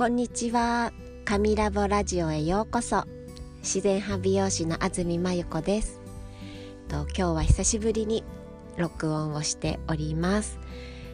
こんにちは。神ラボラジオへようこそ。自然派美容師の安住真由子です。と今日は久しぶりに録音をしております。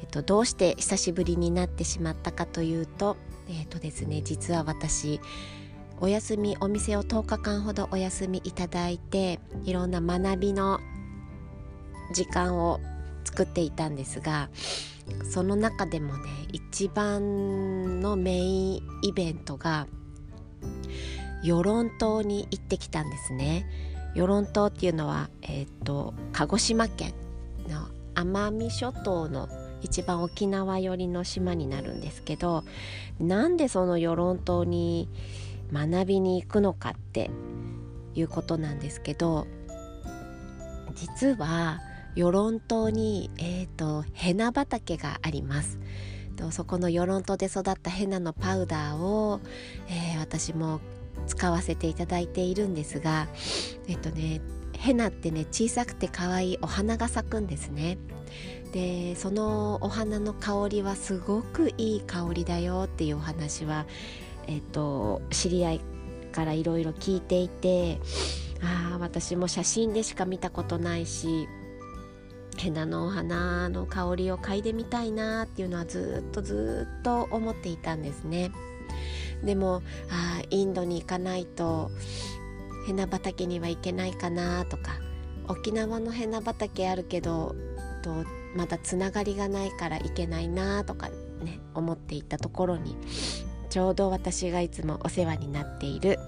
えっとどうして久しぶりになってしまったかというとえっとですね実は私お休みお店を10日間ほどお休みいただいていろんな学びの時間を作っていたんですがその中でもね一番のメインイベントが与論島に行ってきたんですね。与論島っていうのは、えーと、鹿児島県の奄美諸島の一番沖縄寄りの島になるんですけどなんでその与論島に学びに行くのかっていうことなんですけど実は与論島に、えーと、ヘナ畑があります。とそこの与論島で育ったヘナのパウダーを、えー、私も使わせていただいているんですがえっとねヘナってね小さくて可愛いお花が咲くんですね。でそのお花の香りはすごくいい香りだよっていうお話は、えっと、知り合いからいろいろ聞いていてあ私も写真でしか見たことないしヘナのお花の香りを嗅いでみたいなっていうのはずっとずっと思っていたんですね。でもあインドに行かないとヘナ畑には行けないかなとか沖縄のヘナ畑あるけどとまだつながりがないから行けないなとかね思っていたところにちょうど私がいつもお世話になっている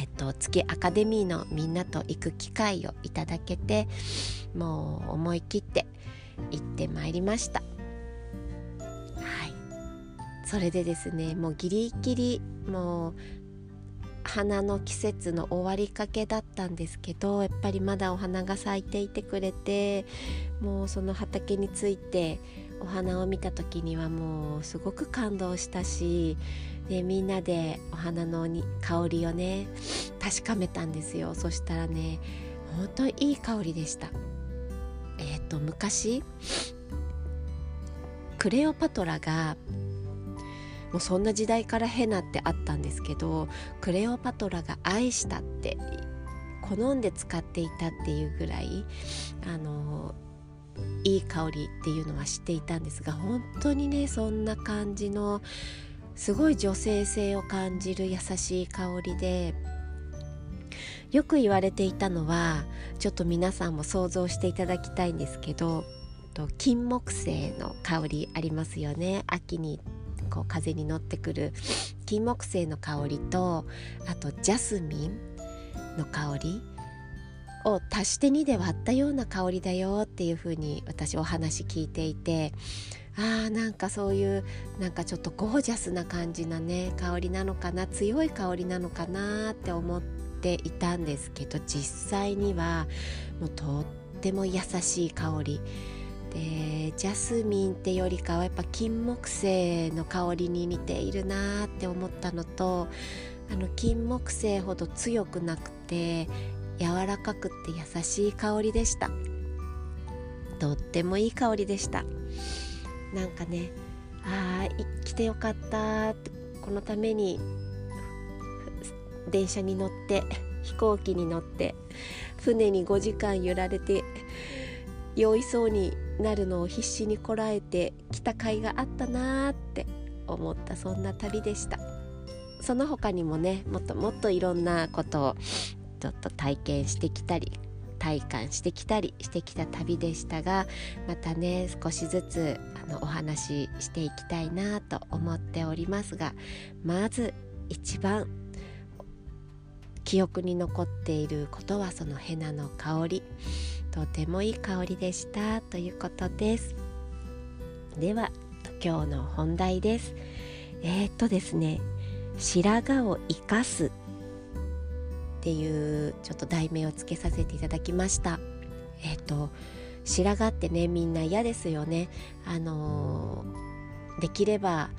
えっと、月アカデミーのみんなと行く機会をいただけてもう思い切って行ってまいりました。はい。それでですねもうギリギリもう花の季節の終わりかけだったんですけどやっぱりまだお花が咲いていてくれてもうその畑についてお花を見た時にはもうすごく感動したしでみんなでお花のに香りをね確かめたんですよ。そしたらね本当にいい香りでした。えっ、ー、と昔クレオパトラがもうそんな時代からヘナってあったんですけどクレオパトラが愛したって好んで使っていたっていうぐらいあのいい香りっていうのは知っていたんですが本当にねそんな感じのすごい女性性を感じる優しい香りでよく言われていたのはちょっと皆さんも想像していただきたいんですけど金木犀の香りありますよね。秋にこう風に乗ってくる金木犀の香りとあとジャスミンの香りを足して2で割ったような香りだよっていう風に私お話聞いていてあーなんかそういうなんかちょっとゴージャスな感じなね香りなのかな強い香りなのかなって思っていたんですけど実際にはもうとっても優しい香り。でジャスミンってよりかはやっぱ金木犀の香りに似ているなって思ったのとあの金木犀ほど強くなくて柔らかくて優しい香りでした。とってもいい香りでした。なんかねああ来てよかったこのために電車に乗って飛行機に乗って船に5時間揺られて酔いそうになるのを必死にこらえて来た甲斐があったなーって思ったそんな旅でした。その他にもねもっともっといろんなことをちょっと体験してきたり体感してきたりしてきた旅でしたがまたね少しずつあのお話ししていきたいなと思っておりますがまず一番記憶に残っていることはそのヘナの香りとてもいい香りでしたということです。では今日の本題です。えー、っとですね白髪を生かすっていうちょっと題名をつけさせていただきました。えっ、ー、と白髪ってねみんな嫌ですよね。あのー、できれば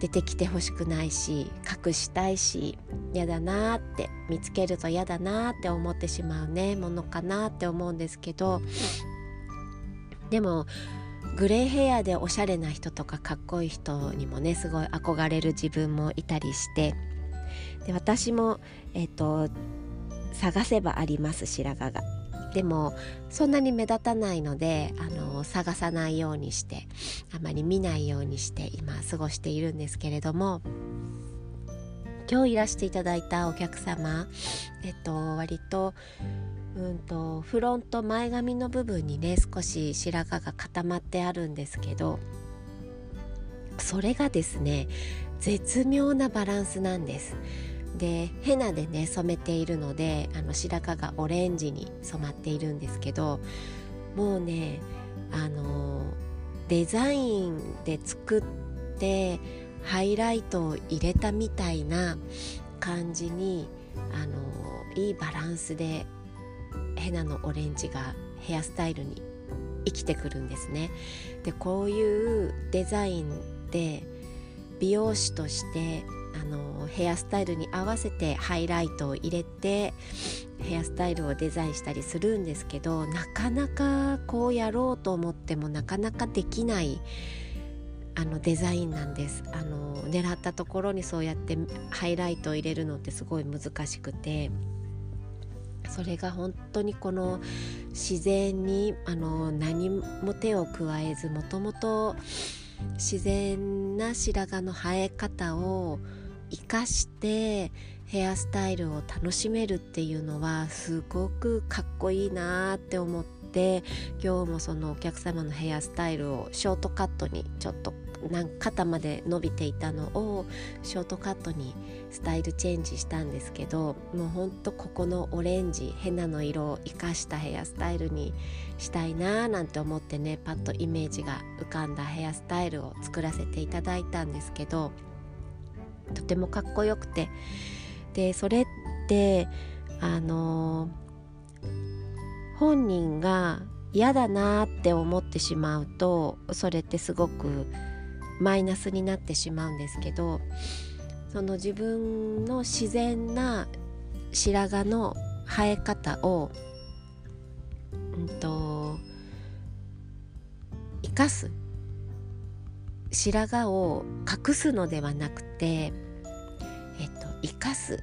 出てきてほしくないし隠したいし嫌だなって見つけると嫌だなって思ってしまうねものかなって思うんですけど。でもグレーヘアでおしゃれな人とかかっこいい人にもねすごい憧れる自分もいたりして。で私も、えーと、探せばあります白髪が。でもそんなに目立たないのであの探さないようにしてあまり見ないようにして今過ごしているんですけれども今日いらしていただいたお客様えっと割とうんとフロント前髪の部分にね少し白髪が固まってあるんですけどそれがですね絶妙なバランスなんですでヘナでね染めているのであの白髪がオレンジに染まっているんですけどもうねあのデザインで作ってハイライトを入れたみたいな感じにあのいいバランスでヘナのオレンジがヘアスタイルに生きてくるんですね。でこういうデザインで美容師としてあのヘアスタイルに合わせてハイライトを入れてヘアスタイルをデザインしたりするんですけどなかなかこうやろうと思ってもなかなかできないあのデザインなんです。あの狙ったところにそうやってハイライトを入れるのってすごい難しくてそれが本当にこの自然にあの何も手を加えずもともと自然な白髪の生え方を生かしてヘアスタイルを楽しめるっていうのはすごくかっこいいなって思って今日もそのお客様のヘアスタイルをショートカットにちょっと肩まで伸びていたのをショートカットにスタイルチェンジしたんですけどもうほんとここのオレンジヘナの色を生かしたヘアスタイルにしたいなーなんて思ってねパッとイメージが浮かんだヘアスタイルを作らせていただいたんですけどとてもかっこよくて。でそれってあの、本人が嫌だなって思ってしまうとそれってすごくマイナスになってしまうんですけどその自分の自然な白髪の生え方を、うんと、生かす白髪を隠すのではなくて、えっと、生かす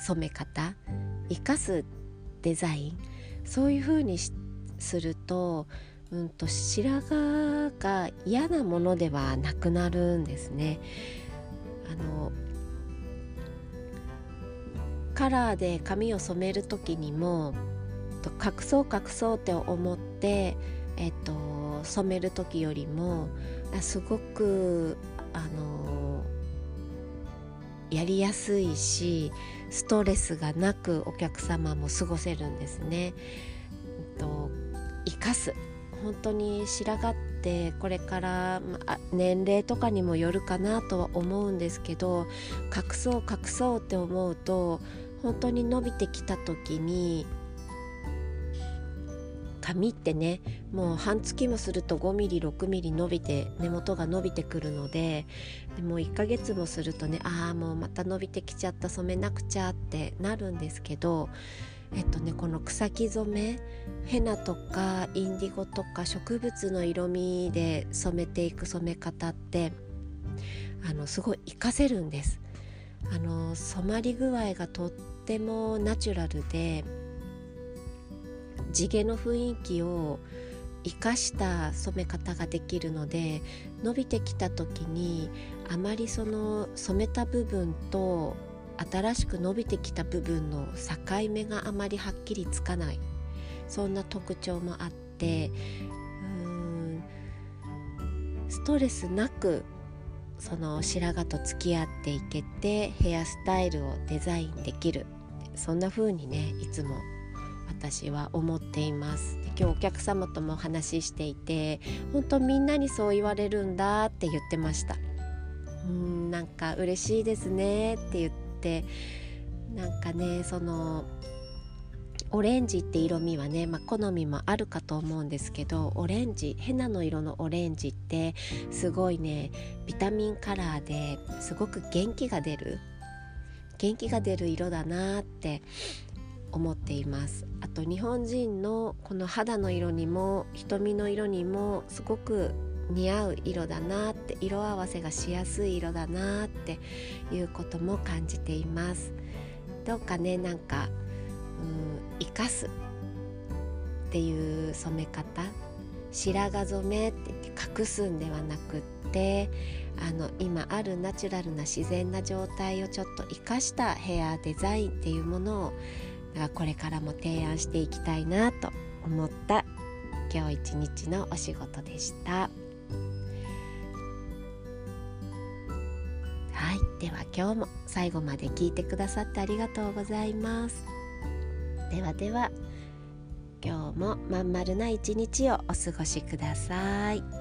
染め方生かすデザインそういうふうにするとうんと白髪が嫌なものではなくなるんですね。あのカラーで髪を染める時にも隠そう隠そうって思って、えっと、染める時よりもすごくあのやりやすいしストレスがなくお客様も過ごせるんですね。えっと、生かす本当に白髪ってこれから、ま、年齢とかにもよるかなとは思うんですけど隠そう隠そうって思うと本当に伸びてきた時に髪ってねもう半月もすると 5mm6mm 伸びて根元が伸びてくるのででも1ヶ月もするとねああもうまた伸びてきちゃった染めなくちゃってなるんですけどえっとねこの草木染めヘナとかインディゴとか植物の色味で染めていく染め方ってあのすごい活かせるんです。あの染まり具合がとってもナチュラルで地毛の雰囲気を生かした染め方ができるので伸びてきた時にあまりその染めた部分と新しく伸びてきた部分の境目があまりはっきりつかない。そんな特徴もあってうんストレスなくその白髪と付き合っていけてヘアスタイルをデザインできる。そんな風にねいつも私は思っています。今日お客様ともお話ししていて本当みんなにそう言われるんだって言ってました。うんなんか嬉しいですねって言ってってなんかねそのオレンジって色味はね、まあ、好みもあるかと思うんですけどオレンジヘナの色のオレンジってすごいねビタミンカラーですごく元気が出る元気が出る色だなって思っていますあと日本人のこの肌の色にも瞳の色にもすごく似合う色だなって色合わせがしやすい色だなっていうことも感じています。どうかねなんかうん生かすっていう染め方白髪染めって言って隠すんではなくってあの今あるナチュラルな自然な状態をちょっと生かしたヘアデザインっていうものをこれからも提案していきたいなと思った今日一日のお仕事でした。はい。では今日も最後まで聞いてくださってありがとうございます。ではでは今日もまん丸な一日をお過ごしください。